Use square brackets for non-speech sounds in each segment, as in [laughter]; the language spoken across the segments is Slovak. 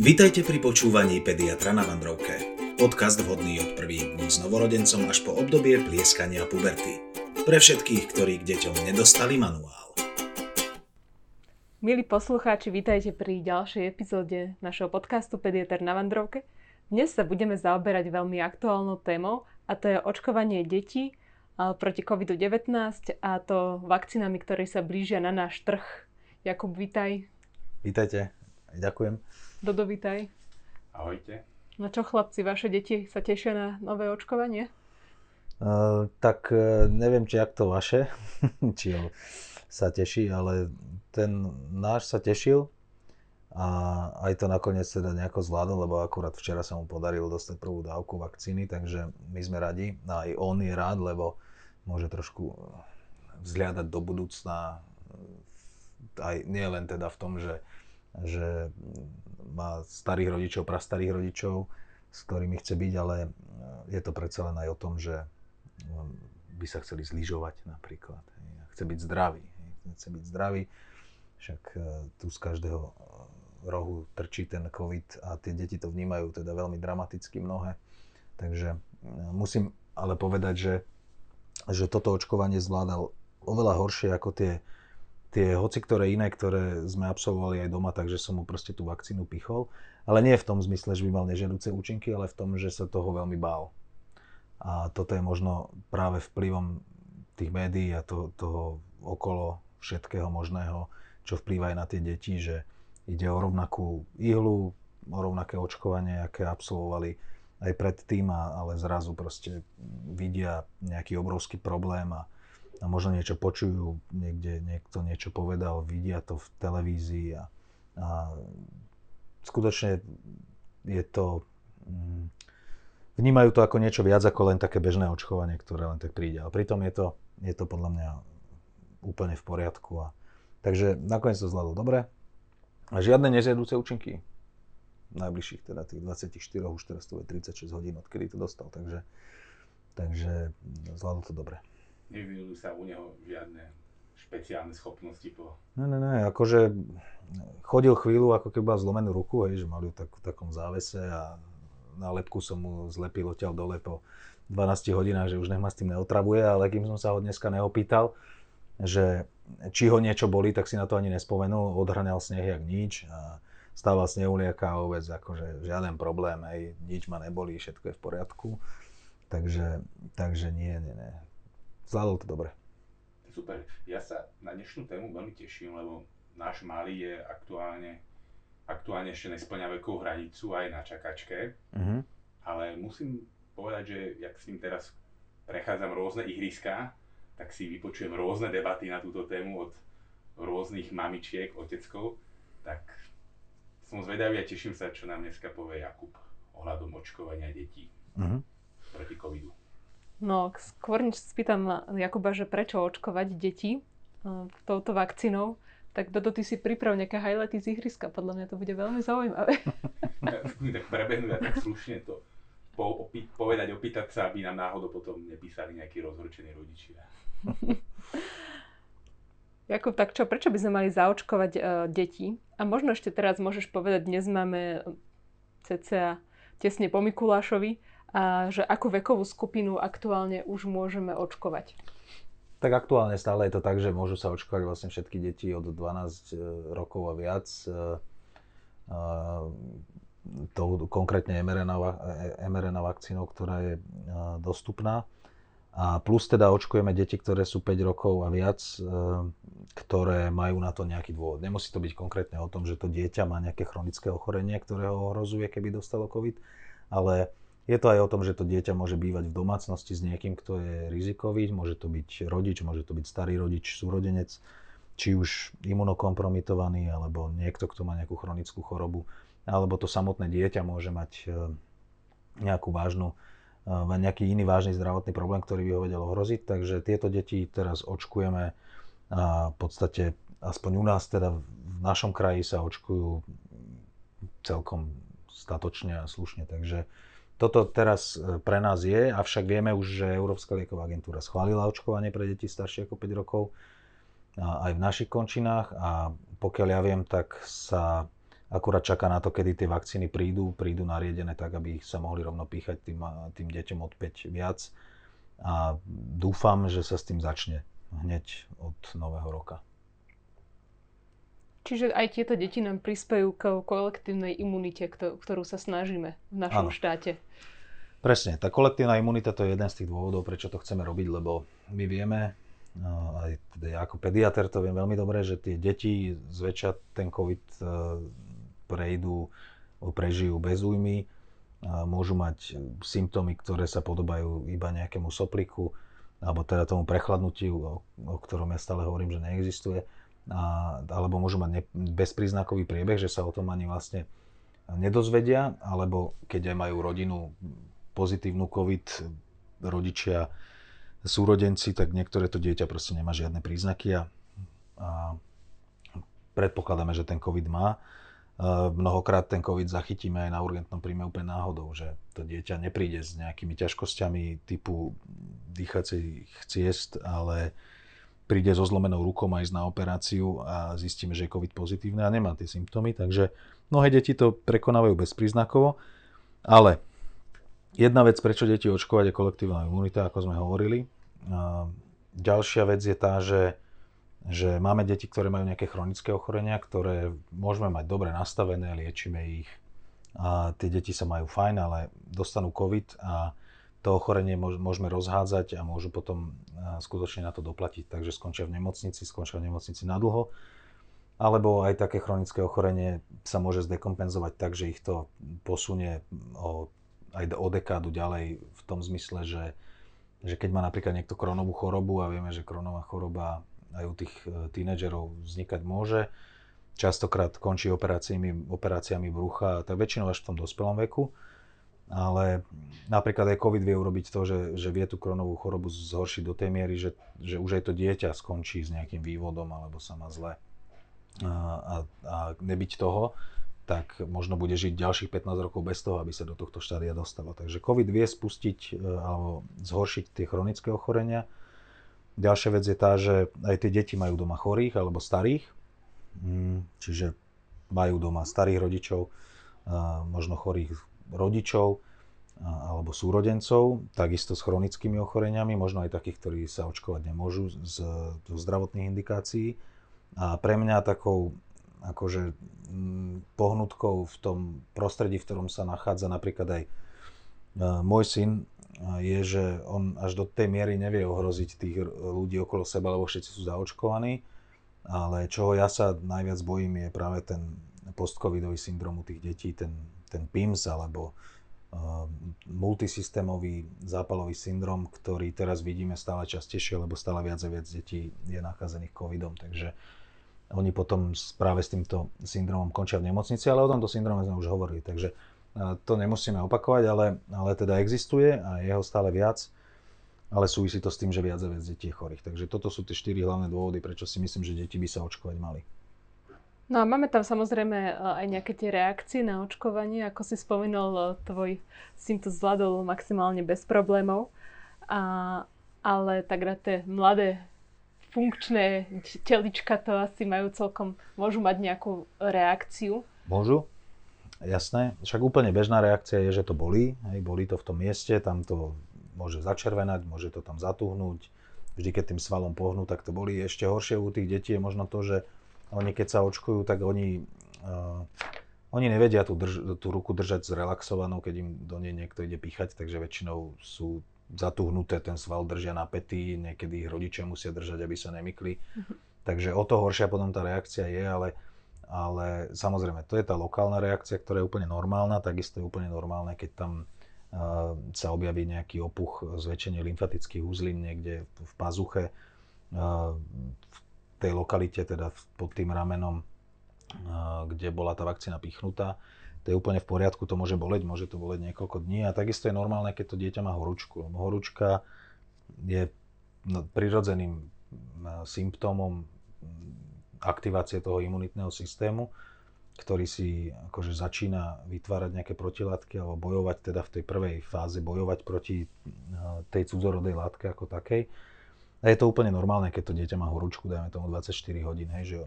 Vítajte pri počúvaní Pediatra na Vandrovke. Podcast vhodný od prvých dní s novorodencom až po obdobie plieskania puberty. Pre všetkých, ktorí k deťom nedostali manuál. Milí poslucháči, vítajte pri ďalšej epizóde našeho podcastu Pediatr na Vandrovke. Dnes sa budeme zaoberať veľmi aktuálnou témou a to je očkovanie detí proti COVID-19 a to vakcínami, ktoré sa blížia na náš trh. Jakub, vítaj. Vítajte, ďakujem. Dodo, vítaj. Ahojte. No čo chlapci, vaše deti sa tešia na nové očkovanie? Uh, tak uh, neviem, či jak to vaše, [laughs] či ho sa teší, ale ten náš sa tešil a aj to nakoniec teda nejako zvládol, lebo akurát včera sa mu podarilo dostať prvú dávku vakcíny, takže my sme radi a aj on je rád, lebo môže trošku vzhľadať do budúcna aj nie len teda v tom, že, že má starých rodičov, prastarých rodičov, s ktorými chce byť, ale e, je to predsa len aj o tom, že um, by sa chceli zlyžovať napríklad. Chce byť zdravý. Chce byť zdravý, však e, tu z každého e, rohu trčí ten COVID a tie deti to vnímajú teda veľmi dramaticky mnohé. Takže musím ale povedať, že, že toto očkovanie zvládal oveľa horšie ako tie tie hoci ktoré iné, ktoré sme absolvovali aj doma, takže som mu proste tú vakcínu pichol. Ale nie v tom zmysle, že by mal nežiaduce účinky, ale v tom, že sa toho veľmi bál. A toto je možno práve vplyvom tých médií a to, toho okolo všetkého možného, čo vplýva aj na tie deti, že ide o rovnakú ihlu, o rovnaké očkovanie, aké absolvovali aj predtým, ale zrazu proste vidia nejaký obrovský problém a, a možno niečo počujú, niekde niekto niečo povedal, vidia to v televízii a, a skutočne je to, mm, vnímajú to ako niečo viac ako len také bežné očkovanie, ktoré len tak príde. Ale pritom je to, je to podľa mňa úplne v poriadku. A, takže nakoniec to zvládol dobre. A žiadne nezjedúce účinky najbližších teda tých 24, už teraz to je 36 hodín, odkedy to dostal, takže, takže zvládol to dobre nevyvinuli sa u neho žiadne špeciálne schopnosti po... Ne, ne, ne, akože chodil chvíľu, ako keby mal zlomenú ruku, hej, že mal ju tak, v takom závese a na lepku som mu zlepil odtiaľ dole po 12 hodinách, že už nech ma s tým neotravuje, ale kým som sa ho dneska neopýtal, že či ho niečo boli, tak si na to ani nespomenul, odhrňal sneh jak nič a stával snehuliaka a vôbec akože žiaden problém, hej, nič ma neboli, všetko je v poriadku. Takže, takže nie, nie, nie zvládol to dobre. Super. Ja sa na dnešnú tému veľmi teším, lebo náš malý je aktuálne, aktuálne ešte nesplňa vekovú hranicu aj na čakačke. Uh-huh. Ale musím povedať, že jak s ním teraz prechádzam rôzne ihriská, tak si vypočujem rôzne debaty na túto tému od rôznych mamičiek, oteckov, tak som zvedavý a teším sa, čo nám dneska povie Jakub ohľadom očkovania detí uh-huh. proti covidu. No, skôr než spýtam Jakuba, že prečo očkovať deti uh, touto vakcínou, tak Dodo, ty si priprav nejaké highlighty z ihriska. Podľa mňa to bude veľmi zaujímavé. [laughs] tak prebehnú ja tak slušne to po, opi- povedať, opýtať sa, aby nám náhodou potom nepísali nejakí rozhorčení rodičia. [laughs] Jakub, tak čo, prečo by sme mali zaočkovať uh, deti? A možno ešte teraz môžeš povedať, dnes máme cca tesne po Mikulášovi, a že akú vekovú skupinu aktuálne už môžeme očkovať? Tak aktuálne stále je to tak, že môžu sa očkovať vlastne všetky deti od 12 e, rokov a viac. E, to konkrétne mRNA, e, mRNA vakcínou, ktorá je dostupná. A plus teda očkujeme deti, ktoré sú 5 rokov a viac, ktoré majú na to nejaký dôvod. Nemusí to byť konkrétne o tom, že to dieťa má nejaké chronické ochorenie, ktoré ho ohrozuje, keby dostalo COVID, ale je to aj o tom, že to dieťa môže bývať v domácnosti s niekým, kto je rizikový, môže to byť rodič, môže to byť starý rodič, súrodenec, či už imunokompromitovaný, alebo niekto, kto má nejakú chronickú chorobu, alebo to samotné dieťa môže mať e, nejakú vážnu, e, nejaký iný vážny zdravotný problém, ktorý by ho vedel ohroziť. Takže tieto deti teraz očkujeme a v podstate, aspoň u nás, teda v našom kraji sa očkujú celkom statočne a slušne. Takže toto teraz e, pre nás je, avšak vieme už, že Európska lieková agentúra schválila očkovanie pre deti staršie ako 5 rokov aj v našich končinách a pokiaľ ja viem, tak sa akurát čaká na to, kedy tie vakcíny prídu, prídu nariedené tak, aby sa mohli rovno píchať tým, tým deťom od 5 viac. A dúfam, že sa s tým začne hneď od nového roka. Čiže aj tieto deti nám prispejú k kolektívnej imunite, ktorú sa snažíme v našom ano. štáte. Presne, tá kolektívna imunita to je jeden z tých dôvodov, prečo to chceme robiť, lebo my vieme, no, aj teda ja ako pediater to viem veľmi dobre, že tie deti zväčša ten COVID e, prejdú, prežijú bez újmy, môžu mať symptómy, ktoré sa podobajú iba nejakému sopliku, alebo teda tomu prechladnutiu, o, o ktorom ja stále hovorím, že neexistuje, a, alebo môžu mať ne, bezpríznakový priebeh, že sa o tom ani vlastne nedozvedia, alebo keď aj majú rodinu pozitívnu COVID, rodičia, súrodenci, tak niektoré to dieťa proste nemá žiadne príznaky a, a predpokladáme, že ten COVID má. Mnohokrát ten COVID zachytíme aj na urgentnom príjme úplne náhodou, že to dieťa nepríde s nejakými ťažkosťami typu dýchacích ciest, ale príde so zlomenou rukou a ísť na operáciu a zistíme, že je COVID pozitívne a nemá tie symptómy, takže mnohé deti to prekonávajú bezpríznakovo, ale Jedna vec, prečo deti očkovať je kolektívna imunita, ako sme hovorili. Ďalšia vec je tá, že, že máme deti, ktoré majú nejaké chronické ochorenia, ktoré môžeme mať dobre nastavené, liečíme ich a tie deti sa majú fajn, ale dostanú COVID a to ochorenie môžeme rozhádzať a môžu potom skutočne na to doplatiť. Takže skončia v nemocnici, skončia v nemocnici na dlho. Alebo aj také chronické ochorenie sa môže zdekompenzovať tak, že ich to posunie o aj o dekádu ďalej v tom zmysle, že, že keď má napríklad niekto kronovú chorobu a vieme, že kronová choroba aj u tých e, tínedžerov vznikať môže, častokrát končí operáciami, operáciami brucha, tak väčšinou až v tom dospelom veku. Ale napríklad aj COVID vie urobiť to, že, že vie tú kronovú chorobu zhoršiť do tej miery, že, že už aj to dieťa skončí s nejakým vývodom alebo sa má zle. A, a, a nebyť toho, tak možno bude žiť ďalších 15 rokov bez toho, aby sa do tohto štádia dostalo. Takže COVID vie spustiť e, alebo zhoršiť tie chronické ochorenia. Ďalšia vec je tá, že aj tie deti majú doma chorých alebo starých, mm, čiže majú doma starých rodičov, možno chorých rodičov alebo súrodencov, takisto s chronickými ochoreniami, možno aj takých, ktorí sa očkovať nemôžu z, z zdravotných indikácií. A pre mňa takou akože mm, pohnutkou v tom prostredí, v ktorom sa nachádza napríklad aj e, môj syn, e, je, že on až do tej miery nevie ohroziť tých ľudí okolo seba, lebo všetci sú zaočkovaní. Ale čoho ja sa najviac bojím je práve ten postcovidový syndrom u tých detí, ten, ten PIMS alebo uh, multisystémový zápalový syndrom, ktorý teraz vidíme stále častejšie, lebo stále viac a viac detí je nakazených covidom. Takže oni potom práve s týmto syndromom končia v nemocnici, ale o tomto syndrome sme už hovorili, takže to nemusíme opakovať, ale, ale teda existuje a je ho stále viac, ale súvisí to s tým, že viac a viac detí je chorých. Takže toto sú tie štyri hlavné dôvody, prečo si myslím, že deti by sa očkovať mali. No a máme tam samozrejme aj nejaké tie reakcie na očkovanie, ako si spomínal, tvoj syn to zvládol maximálne bez problémov, a, ale tak tie mladé funkčné telička to asi majú celkom, môžu mať nejakú reakciu. Môžu, jasné. Však úplne bežná reakcia je, že to bolí. Hej, bolí to v tom mieste, tam to môže začervenať, môže to tam zatuhnúť. Vždy, keď tým svalom pohnú, tak to bolí. Ešte horšie u tých detí je možno to, že oni keď sa očkujú, tak oni, uh, oni nevedia tú, drž- tú ruku držať zrelaxovanou, keď im do nej niekto ide píchať, takže väčšinou sú zatuhnuté, ten sval držia napätý, niekedy ich rodičia musia držať, aby sa nemykli. Uh-huh. Takže o to horšia potom tá reakcia je, ale, ale samozrejme, to je tá lokálna reakcia, ktorá je úplne normálna, takisto je úplne normálne, keď tam uh, sa objaví nejaký opuch, zväčšenie lymfatických uzlín niekde v pazuche, uh, v tej lokalite, teda pod tým ramenom, kde bola tá vakcína pichnutá to je úplne v poriadku, to môže boleť, môže to boleť niekoľko dní a takisto je normálne, keď to dieťa má horúčku. Horúčka je no, prirodzeným symptómom aktivácie toho imunitného systému, ktorý si akože začína vytvárať nejaké protilátky alebo bojovať teda v tej prvej fáze, bojovať proti tej cudzorodej látke ako takej. A je to úplne normálne, keď to dieťa má horúčku, dajme tomu 24 hodín, hej, že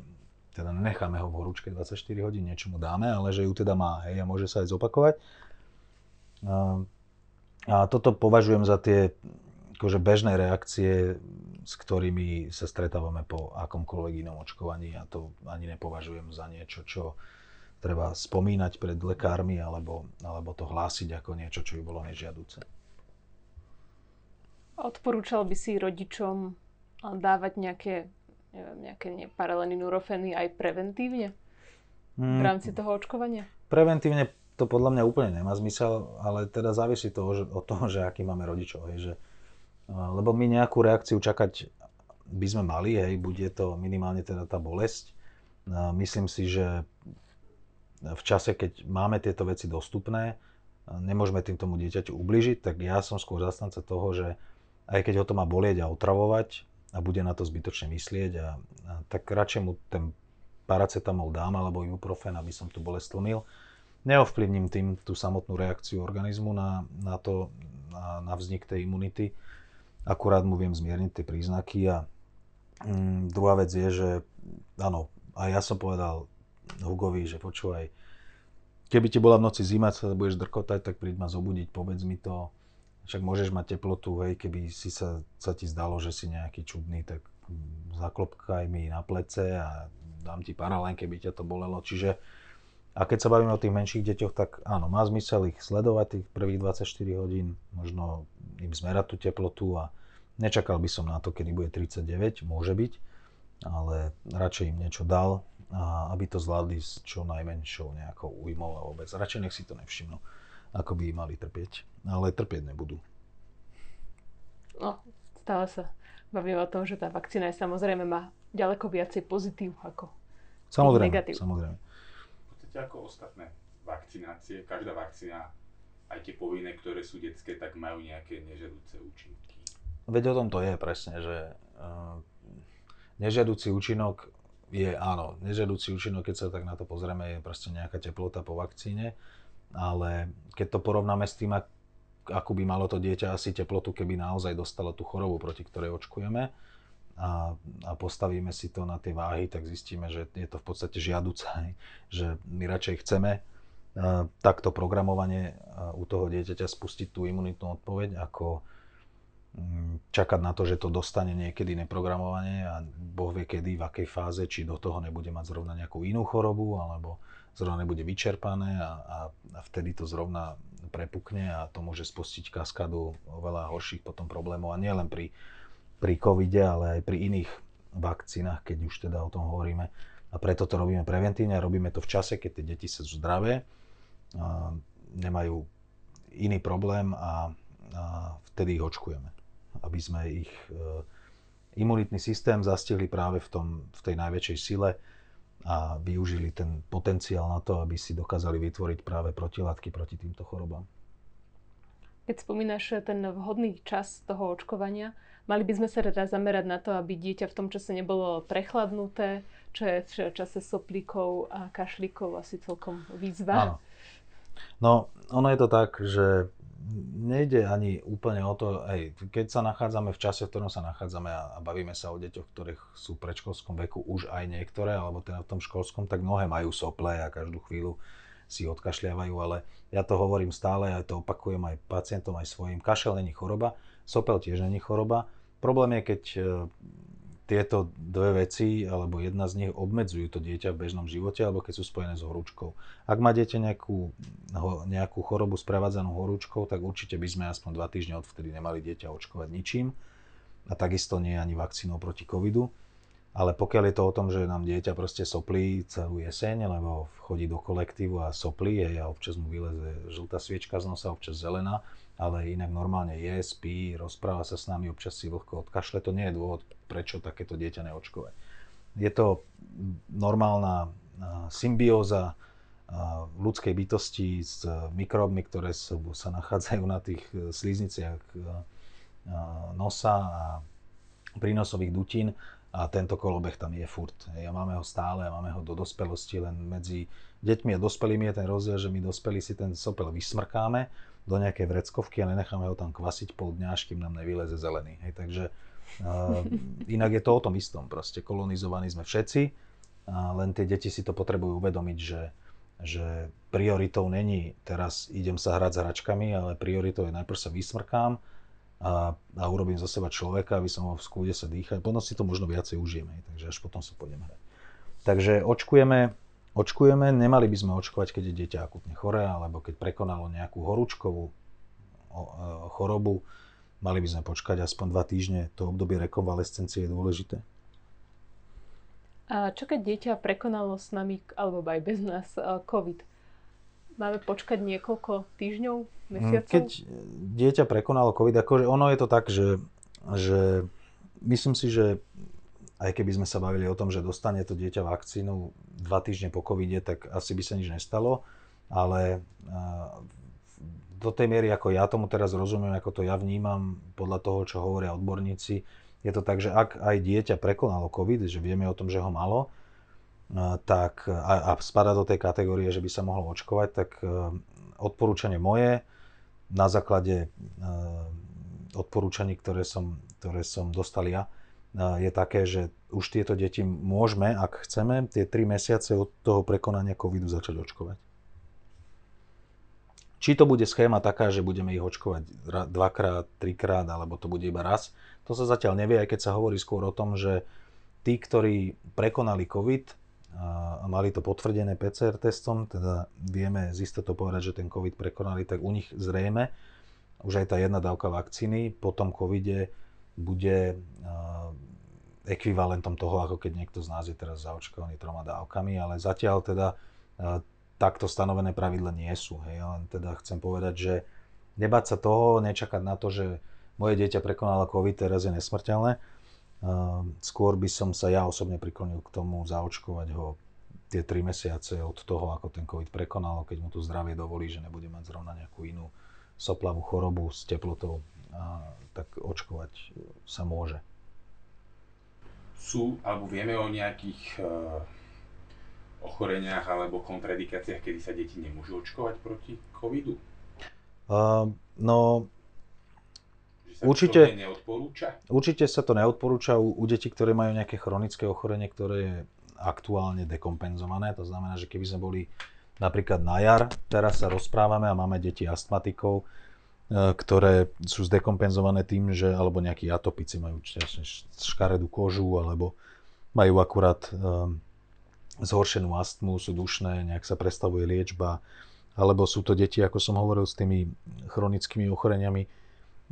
teda necháme ho v horúčke 24 hodín, niečo mu dáme, ale že ju teda má, hej, a môže sa aj zopakovať. A, a toto považujem za tie akože bežné reakcie, s ktorými sa stretávame po akomkoľvek inom očkovaní a to ani nepovažujem za niečo, čo treba spomínať pred lekármi alebo, alebo to hlásiť ako niečo, čo by bolo nežiaduce. Odporúčal by si rodičom dávať nejaké, neviem, nejaké nie, paralely nurofeny aj preventívne v mm. rámci toho očkovania? Preventívne to podľa mňa úplne nemá zmysel, ale teda závisí že, od toho, že aký máme rodičov. Hej, že, lebo my nejakú reakciu čakať by sme mali, hej, bude to minimálne teda tá bolesť. Myslím si, že v čase, keď máme tieto veci dostupné, nemôžeme tým tomu dieťaťu ubližiť, tak ja som skôr zastanca toho, že aj keď ho to má bolieť a otravovať a bude na to zbytočne myslieť, a, a tak radšej mu ten paracetamol dám alebo ibuprofen, aby som tu bolesť tlmil. Neovplyvním tým tú samotnú reakciu organizmu na, na, to, na, na vznik tej imunity. Akurát mu viem zmierniť tie príznaky a mm, druhá vec je, že áno, a ja som povedal Hugovi, že počúvaj, keby ti bola v noci zima, sa budeš drkotať, tak príď ma zobudiť, povedz mi to. Však môžeš mať teplotu, hej, keby si sa, sa ti zdalo, že si nejaký čudný, tak zaklopkaj mi na plece a dám ti paralén, keby ťa to bolelo. Čiže a keď sa bavíme o tých menších deťoch, tak áno, má zmysel ich sledovať tých prvých 24 hodín, možno im zmerať tú teplotu a nečakal by som na to, kedy bude 39, môže byť, ale radšej im niečo dal, a aby to zvládli s čo najmenšou nejakou újmou a vôbec. Radšej nech si to nevšimnú, ako by mali trpieť. Ale trpieť nebudú. No, stále sa bavíme o tom, že tá vakcína je samozrejme má ďaleko viacej pozitív ako samozrejme, negatív. Samozrejme. V podstate ako ostatné vakcinácie, každá vakcína, aj tie povinné, ktoré sú detské, tak majú nejaké nežiaduce účinky. Veď o tom to je presne, že uh, nežiaducí účinok je áno, nežiaducí účinok, keď sa tak na to pozrieme, je proste nejaká teplota po vakcíne, ale keď to porovnáme s tým, akú by malo to dieťa asi teplotu, keby naozaj dostalo tú chorobu, proti ktorej očkujeme, a, a postavíme si to na tie váhy, tak zistíme, že je to v podstate žiaduce, že my radšej chceme uh, takto programovanie uh, u toho dieťaťa spustiť tú imunitnú odpoveď, ako Mm, čakať na to, že to dostane niekedy neprogramovanie a Boh vie kedy, v akej fáze, či do toho nebude mať zrovna nejakú inú chorobu, alebo zrovna nebude vyčerpané a, a, a vtedy to zrovna prepukne a to môže spustiť kaskadu oveľa horších potom problémov a nielen pri, pri covide, ale aj pri iných vakcínach, keď už teda o tom hovoríme. A preto to robíme preventívne a robíme to v čase, keď tie deti sú zdravé, a nemajú iný problém a, a vtedy ich očkujeme aby sme ich e, imunitný systém zastihli práve v, tom, v tej najväčšej sile a využili ten potenciál na to, aby si dokázali vytvoriť práve protilátky proti týmto chorobám. Keď spomínaš ten vhodný čas toho očkovania, mali by sme sa teda zamerať na to, aby dieťa v tom čase nebolo prechladnuté, čo je v čase soplíkov a kašlíkov asi celkom výzva. Áno. No, ono je to tak, že nejde ani úplne o to, hej, keď sa nachádzame v čase, v ktorom sa nachádzame a, a bavíme sa o deťoch, ktorých sú v predškolskom veku už aj niektoré, alebo teda v tom školskom, tak mnohé majú sople a každú chvíľu si odkašľavajú, ale ja to hovorím stále, ja to opakujem aj pacientom, aj svojim. Kašel není choroba, sopel tiež není choroba. Problém je, keď tieto dve veci, alebo jedna z nich obmedzujú to dieťa v bežnom živote, alebo keď sú spojené s horúčkou. Ak má dieťa nejakú, nejakú chorobu sprevádzanú horúčkou, tak určite by sme aspoň dva týždne odvtedy nemali dieťa očkovať ničím. A takisto nie ani vakcínou proti covidu. Ale pokiaľ je to o tom, že nám dieťa proste soplí celú jeseň, lebo chodí do kolektívu a soplí a občas mu vyleze žltá sviečka z nosa, občas zelená, ale inak normálne je, spí, rozpráva sa s nami, občas si vlhko odkašle, to nie je dôvod, prečo takéto dieťa neočkovať. Je to normálna symbióza ľudskej bytosti s mikróbmi, ktoré sa nachádzajú na tých e, slízniciach e, nosa a prínosových dutín a tento kolobeh tam je furt. Ja máme ho stále máme ho do dospelosti, len medzi deťmi a dospelými je ten rozdiel, že my dospelí si ten sopel vysmrkáme do nejakej vreckovky a nenecháme ho tam kvasiť pol dňa, až kým nám nevyleze zelený. Hej, takže uh, inak je to o tom istom. Proste kolonizovaní sme všetci A len tie deti si to potrebujú uvedomiť, že, že prioritou není teraz idem sa hrať s hračkami, ale prioritou je najprv sa vysmrkám a, a urobím zo seba človeka, aby som mohol v skúde sa dýchať. Potom si to možno viacej užijeme, takže až potom sa pôjdem hrať. Takže očkujeme, očkujeme, nemali by sme očkovať, keď je dieťa akutne choré, alebo keď prekonalo nejakú horúčkovú chorobu, mali by sme počkať aspoň dva týždne. To obdobie rekonvalescencie je dôležité. A čo keď dieťa prekonalo s nami, alebo aj bez nás, COVID? Máme počkať niekoľko týždňov, mesiacov? Keď dieťa prekonalo COVID, akože ono je to tak, že, že myslím si, že aj keby sme sa bavili o tom, že dostane to dieťa vakcínu dva týždne po covide, tak asi by sa nič nestalo, ale do tej miery, ako ja tomu teraz rozumiem, ako to ja vnímam podľa toho, čo hovoria odborníci, je to tak, že ak aj dieťa prekonalo COVID, že vieme o tom, že ho malo, tak, a, a spada do tej kategórie, že by sa mohlo očkovať, tak e, odporúčanie moje na základe e, odporúčaní, ktoré som, ktoré som dostal ja, e, je také, že už tieto deti môžeme, ak chceme, tie 3 mesiace od toho prekonania covidu začať očkovať. Či to bude schéma taká, že budeme ich očkovať dvakrát, trikrát, alebo to bude iba raz, to sa zatiaľ nevie, aj keď sa hovorí skôr o tom, že tí, ktorí prekonali COVID, a mali to potvrdené PCR testom, teda vieme z istotou povedať, že ten COVID prekonali, tak u nich zrejme už aj tá jedna dávka vakcíny po tom covide bude ekvivalentom toho, ako keď niekto z nás je teraz zaočkovaný troma dávkami, ale zatiaľ teda takto stanovené pravidla nie sú. Hej. Len teda chcem povedať, že nebať sa toho, nečakať na to, že moje dieťa prekonalo COVID, teraz je nesmrteľné, Ehm, skôr by som sa ja osobne priklonil k tomu zaočkovať ho tie 3 mesiace od toho, ako ten COVID prekonal, keď mu to zdravie dovolí, že nebude mať zrovna nejakú inú soplavú chorobu s teplotou, tak očkovať sa môže. Sú, alebo vieme o nejakých uh, ochoreniach alebo kontradikáciách, kedy sa deti nemôžu očkovať proti covidu? Uh, no, sa určite, neodporúča? Určite sa to neodporúča u, u detí, ktoré majú nejaké chronické ochorenie, ktoré je aktuálne dekompenzované. To znamená, že keby sme boli napríklad na jar, teraz sa rozprávame a máme deti astmatikov, e, ktoré sú zdekompenzované tým, že alebo nejakí atopici majú škaredú kožu alebo majú akurát um, zhoršenú astmu, sú dušné, nejak sa prestavuje liečba, alebo sú to deti, ako som hovoril, s tými chronickými ochoreniami,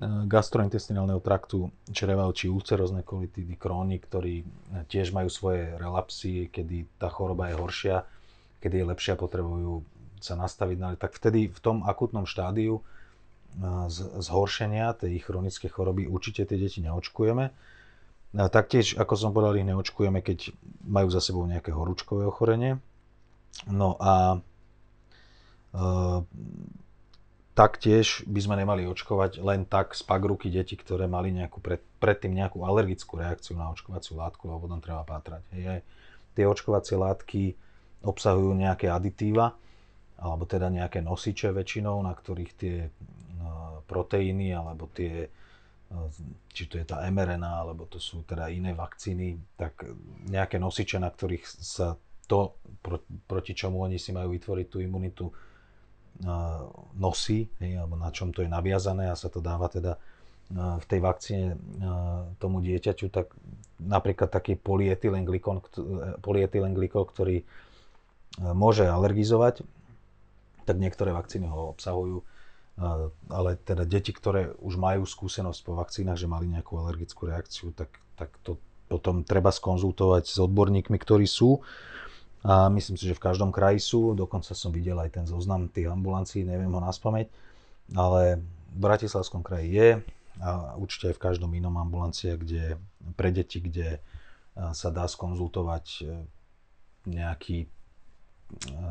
gastrointestinálneho traktu, čreva či ulcerozné kolitidy, króny, ktorí tiež majú svoje relapsy, kedy tá choroba je horšia, kedy je lepšia, potrebujú sa nastaviť, no, tak vtedy v tom akutnom štádiu zhoršenia tej chronické choroby určite tie deti neočkujeme. Taktiež, ako som povedal, ich neočkujeme, keď majú za sebou nejaké horúčkové ochorenie. No a Taktiež by sme nemali očkovať len tak z ruky deti, ktoré mali nejakú pred, predtým nejakú alergickú reakciu na očkovaciu látku, lebo potom treba pátrať. Hej, tie očkovacie látky obsahujú nejaké aditíva, alebo teda nejaké nosiče väčšinou, na ktorých tie proteíny, alebo tie, no, či to je tá mRNA, alebo to sú teda iné vakcíny, tak nejaké nosiče, na ktorých sa to, proti čomu oni si majú vytvoriť tú imunitu, nosí, alebo na čom to je naviazané a sa to dáva teda v tej vakcíne tomu dieťaťu, tak napríklad taký polyetylenglikol, polyetylenglikol, ktorý môže alergizovať, tak niektoré vakcíny ho obsahujú, ale teda deti, ktoré už majú skúsenosť po vakcínach, že mali nejakú alergickú reakciu, tak, tak to potom treba skonzultovať s odborníkmi, ktorí sú. A myslím si, že v každom kraji sú, dokonca som videl aj ten zoznam tých ambulancií, neviem ho naspamäť, ale v Bratislavskom kraji je a určite aj v každom inom ambulancia, kde pre deti, kde sa dá skonzultovať e, nejaký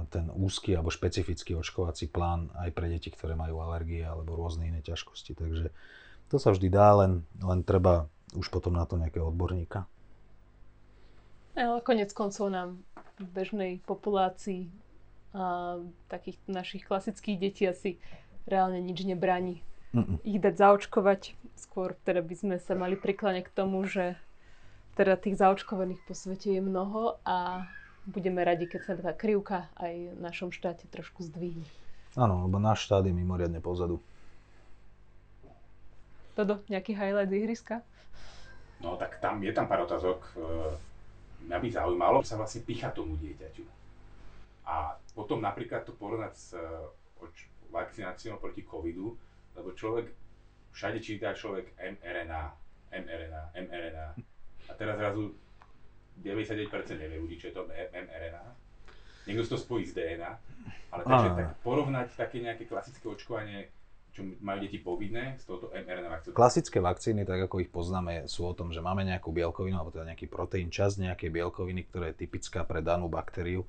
ten úzky alebo špecifický očkovací plán aj pre deti, ktoré majú alergie alebo rôzne iné ťažkosti. Takže to sa vždy dá, len, len treba už potom na to nejakého odborníka. Ale konec koncov nám v bežnej populácii a takých našich klasických detí asi reálne nič nebráni Mm-mm. ich dať zaočkovať. Skôr teda by sme sa mali prikláňať k tomu, že teda tých zaočkovaných po svete je mnoho a budeme radi, keď sa tá krivka aj v našom štáte trošku zdvihne. Áno, lebo náš štát je mimoriadne pozadu. Toto, nejaký highlight z ihriska? No tak tam je tam pár otázok. E, mňa by zaujímalo sa vlastne pícha tomu dieťaťu. A potom napríklad to porovnať s e, vakcináciou proti covidu, lebo človek, všade číta človek mRNA, mRNA, mRNA. A teraz zrazu 99% nevie ľudí, čo je to mRNA. Niekto si to spojí s DNA. Ale takže tak porovnať také nejaké klasické očkovanie, čo majú deti povinné s touto mRNA vakcínou. Klasické vakcíny, tak ako ich poznáme, sú o tom, že máme nejakú bielkovinu, alebo teda nejaký proteín, časť nejakej bielkoviny, ktorá je typická pre danú baktériu,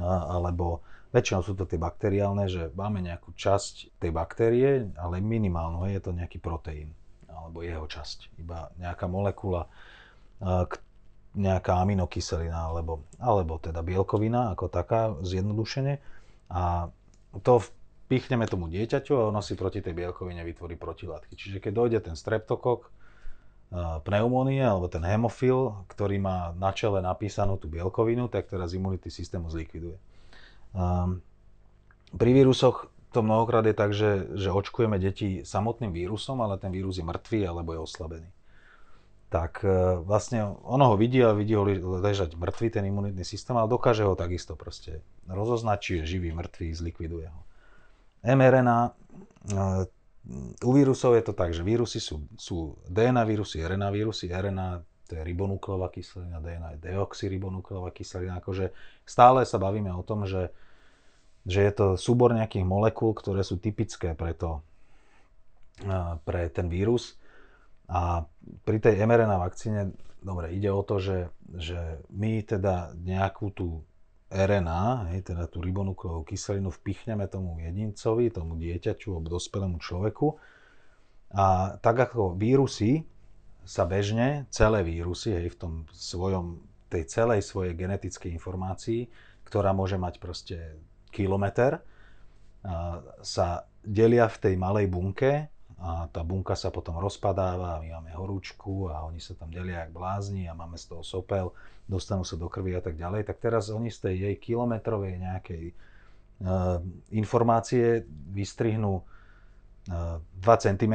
alebo väčšinou sú to tie bakteriálne, že máme nejakú časť tej baktérie, ale minimálno je to nejaký proteín, alebo jeho časť, iba nejaká molekula, nejaká aminokyselina alebo, alebo teda bielkovina ako taká zjednodušene a to pichneme tomu dieťaťu a ono si proti tej bielkovine vytvorí protilátky. Čiže keď dojde ten streptokok, pneumónia alebo ten hemofil, ktorý má na čele napísanú tú bielkovinu, tak teraz imunitný systém zlikviduje. Pri vírusoch to mnohokrát je tak, že, že očkujeme deti samotným vírusom, ale ten vírus je mŕtvý alebo je oslabený tak e, vlastne ono ho vidí a vidí ho ležať mŕtvý ten imunitný systém, ale dokáže ho takisto proste rozoznať, či je živý, mŕtvý, zlikviduje ho. mRNA, e, u vírusov je to tak, že vírusy sú, sú DNA vírusy, RNA vírusy, RNA to je ribonukleová kyselina, DNA je deoxyribonukleová kyselina, akože stále sa bavíme o tom, že, že je to súbor nejakých molekúl, ktoré sú typické pre, to, e, pre ten vírus a pri tej mRNA vakcíne, dobre, ide o to, že, že my teda nejakú tú RNA, hej, teda tú ribonukleovú kyselinu vpichneme tomu jedincovi, tomu dieťaťu alebo dospelému človeku. A tak ako vírusy sa bežne, celé vírusy, hej, v tom svojom, tej celej svojej genetickej informácii, ktorá môže mať proste kilometr, sa delia v tej malej bunke a tá bunka sa potom rozpadáva my máme horúčku a oni sa tam delia jak blázni a máme z toho sopel, dostanú sa do krvi a tak ďalej, tak teraz oni z tej jej kilometrovej nejakej uh, informácie vystrihnú uh, 2 cm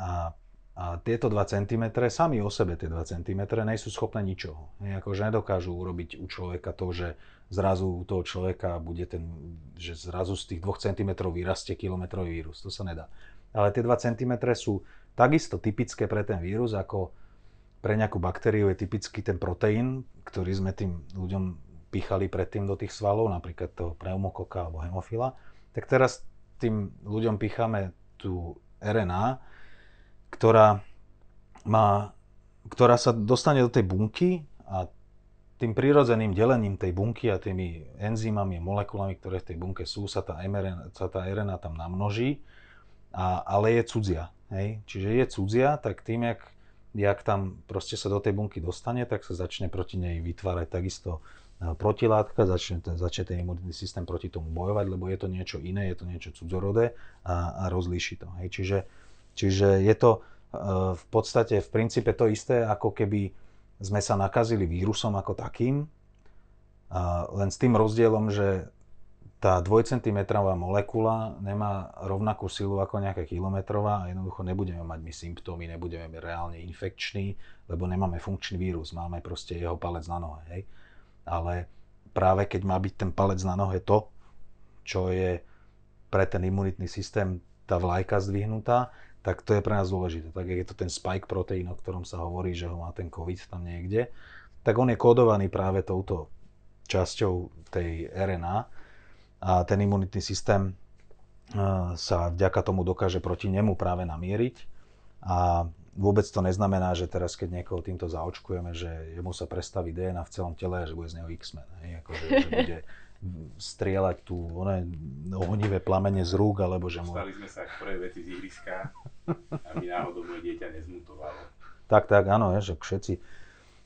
a, a tieto 2 cm, sami o sebe tie 2 cm, nejsú schopné ničoho. Akože nedokážu urobiť u človeka to, že zrazu u toho človeka bude ten, že zrazu z tých 2 cm vyrastie kilometrový vírus. To sa nedá ale tie 2 cm sú takisto typické pre ten vírus, ako pre nejakú baktériu je typický ten proteín, ktorý sme tým ľuďom pichali predtým do tých svalov, napríklad toho pneumokoka alebo hemofila. Tak teraz tým ľuďom picháme tú RNA, ktorá, má, ktorá sa dostane do tej bunky a tým prirodzeným delením tej bunky a tými enzymami a molekulami, ktoré v tej bunke sú, sa tá, mRNA, sa tá RNA tam namnoží a, ale je cudzia. Hej? Čiže je cudzia, tak tým, jak, jak tam proste sa do tej bunky dostane, tak sa začne proti nej vytvárať takisto e, protilátka, začne ten, začne ten imunitný systém proti tomu bojovať, lebo je to niečo iné, je to niečo cudzorodé a, a rozlíši to. Hej? Čiže, čiže je to uh, v podstate v princípe to isté, ako keby sme sa nakazili vírusom ako takým, uh, len s tým rozdielom, že tá 2 cm molekula nemá rovnakú silu ako nejaká kilometrová a jednoducho nebudeme mať my symptómy, nebudeme reálne infekční, lebo nemáme funkčný vírus, máme proste jeho palec na nohe. Hej? Ale práve keď má byť ten palec na nohe to, čo je pre ten imunitný systém tá vlajka zdvihnutá, tak to je pre nás dôležité. Tak je to ten spike proteín, o ktorom sa hovorí, že ho má ten COVID tam niekde, tak on je kódovaný práve touto časťou tej RNA, a ten imunitný systém e, sa vďaka tomu dokáže proti nemu práve namieriť. A vôbec to neznamená, že teraz, keď niekoho týmto zaočkujeme, že jemu sa prestaví DNA v celom tele a že bude z neho X-Men. Akože, že bude strieľať tu one, ohnivé plamene z rúk, alebo že mu... Stali sme sa k prvej veci z ihriska a náhodou moje dieťa nezmutovalo. Tak, tak, áno, je, že všetci,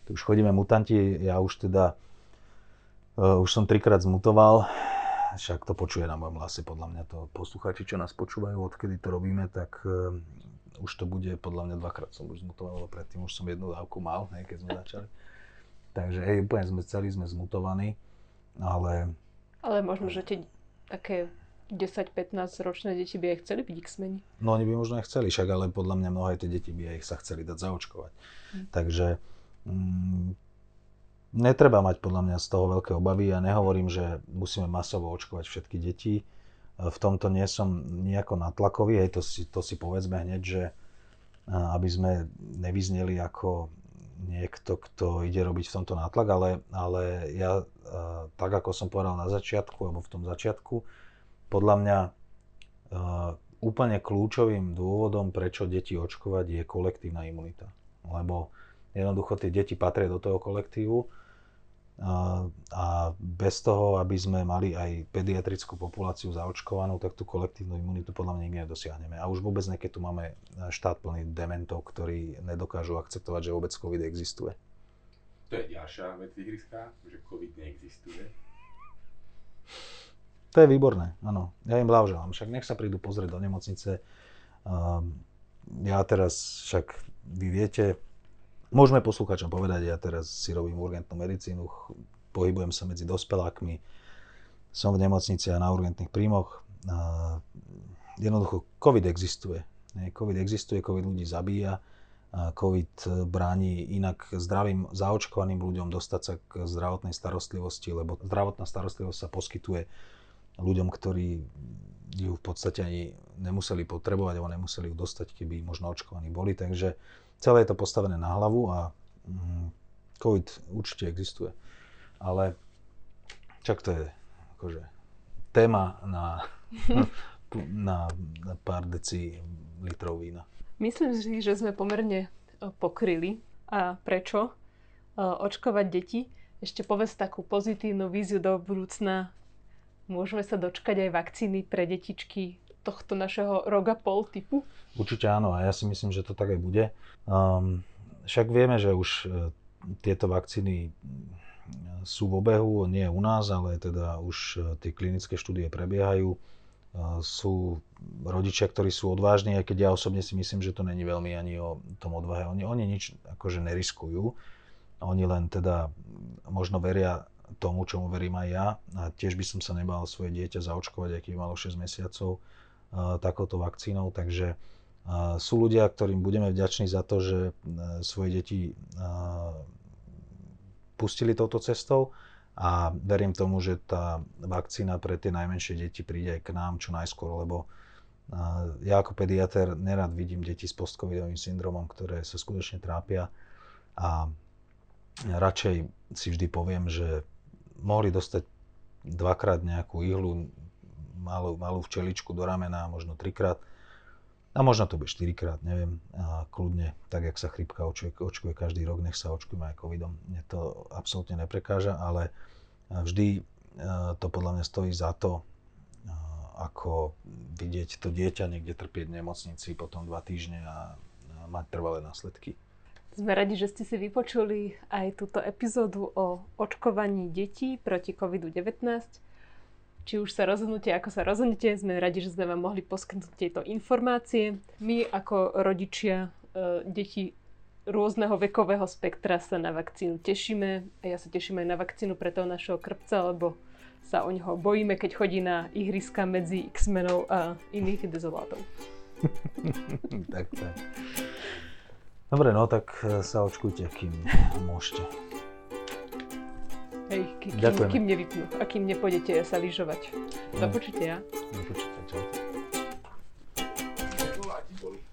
tu už chodíme mutanti, ja už teda, uh, už som trikrát zmutoval, však to počuje na mojom hlase, podľa mňa to poslucháči, čo nás počúvajú, odkedy to robíme, tak uh, už to bude podľa mňa dvakrát som už zmutoval, lebo predtým už som jednu dávku mal, hej, keď sme začali. Takže hej, úplne sme celí sme zmutovaní. ale... Ale možno, že tie také 10-15 ročné deti by aj chceli byť X-meni. No oni by možno aj chceli, však ale podľa mňa mnohé tie deti by aj sa chceli dať zaočkovať. Hm. Takže mm, netreba mať podľa mňa z toho veľké obavy. Ja nehovorím, že musíme masovo očkovať všetky deti. V tomto nie som nejako natlakový, hej, to si, to si povedzme hneď, že aby sme nevyzneli ako niekto, kto ide robiť v tomto nátlak, ale, ale ja, tak ako som povedal na začiatku, alebo v tom začiatku, podľa mňa úplne kľúčovým dôvodom, prečo deti očkovať, je kolektívna imunita. Lebo jednoducho tie deti patria do toho kolektívu a bez toho, aby sme mali aj pediatrickú populáciu zaočkovanú, tak tú kolektívnu imunitu podľa mňa nikdy nedosiahneme. A už vôbec ne, keď tu máme štát plný dementov, ktorí nedokážu akceptovať, že vôbec COVID existuje. To je ďalšia vec ihriska, že COVID neexistuje. To je výborné, áno. Ja im blahoželám. Však nech sa prídu pozrieť do nemocnice. ja teraz, však vy viete, Môžeme poslúchačom povedať, ja teraz si robím urgentnú medicínu, pohybujem sa medzi dospelákmi, som v nemocnici a na urgentných príjmoch. Jednoducho, COVID existuje. COVID existuje, COVID ľudí zabíja, COVID bráni inak zdravým, zaočkovaným ľuďom dostať sa k zdravotnej starostlivosti, lebo zdravotná starostlivosť sa poskytuje ľuďom, ktorí ju v podstate ani nemuseli potrebovať, alebo nemuseli ju dostať, keby možno očkovaní boli. Takže Celé je to postavené na hlavu a mm, COVID určite existuje. Ale čak to je akože téma na, [laughs] na, na pár deci litrov vína. Myslím si, že sme pomerne pokryli a prečo očkovať deti. Ešte povedz takú pozitívnu víziu do budúcna. Môžeme sa dočkať aj vakcíny pre detičky tohto našeho roga pol typu? Určite áno a ja si myslím, že to tak aj bude. Um, však vieme, že už uh, tieto vakcíny sú v obehu, nie u nás, ale teda už uh, tie klinické štúdie prebiehajú. Uh, sú rodičia, ktorí sú odvážni, aj keď ja osobne si myslím, že to není veľmi ani o tom odvahe. Oni, oni nič akože neriskujú. Oni len teda možno veria tomu, čomu verím aj ja. A tiež by som sa nebal svoje dieťa zaočkovať, aký malo 6 mesiacov takouto vakcínou, takže sú ľudia, ktorým budeme vďační za to, že svoje deti pustili touto cestou. A verím tomu, že tá vakcína pre tie najmenšie deti príde aj k nám čo najskôr, lebo ja ako pediatér nerad vidím deti s postcovidovým syndromom, ktoré sa skutočne trápia. A radšej si vždy poviem, že mohli dostať dvakrát nejakú ihlu, malú, malú včeličku do ramena, možno trikrát. A možno to bude štyrikrát, neviem, a kľudne, tak jak sa chrypka očkuje, každý rok, nech sa očkujeme aj covidom. Mne to absolútne neprekáža, ale vždy to podľa mňa stojí za to, ako vidieť to dieťa niekde trpieť v nemocnici potom dva týždne a mať trvalé následky. Sme radi, že ste si vypočuli aj túto epizódu o očkovaní detí proti COVID-19 či už sa rozhodnete, ako sa rozhodnete. Sme radi, že sme vám mohli poskytnúť tieto informácie. My ako rodičia e, deti rôzneho vekového spektra sa na vakcínu tešíme. A ja sa teším aj na vakcínu pre toho našeho krpca, lebo sa o neho bojíme, keď chodí na ihriska medzi X-menov a iných dezolátov. [laughs] tak, tak. Dobre, no tak sa očkujte, kým môžete. Hej, kým, Ďakujem. kým nevypnú a kým nepôjdete sa lyžovať. Do počutia. Do počutia, čau.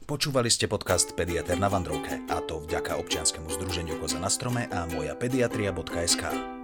Počúvali ste podcast Pediater na Vandrovke a to vďaka občianskému združeniu Koza na strome a moja pediatria.sk.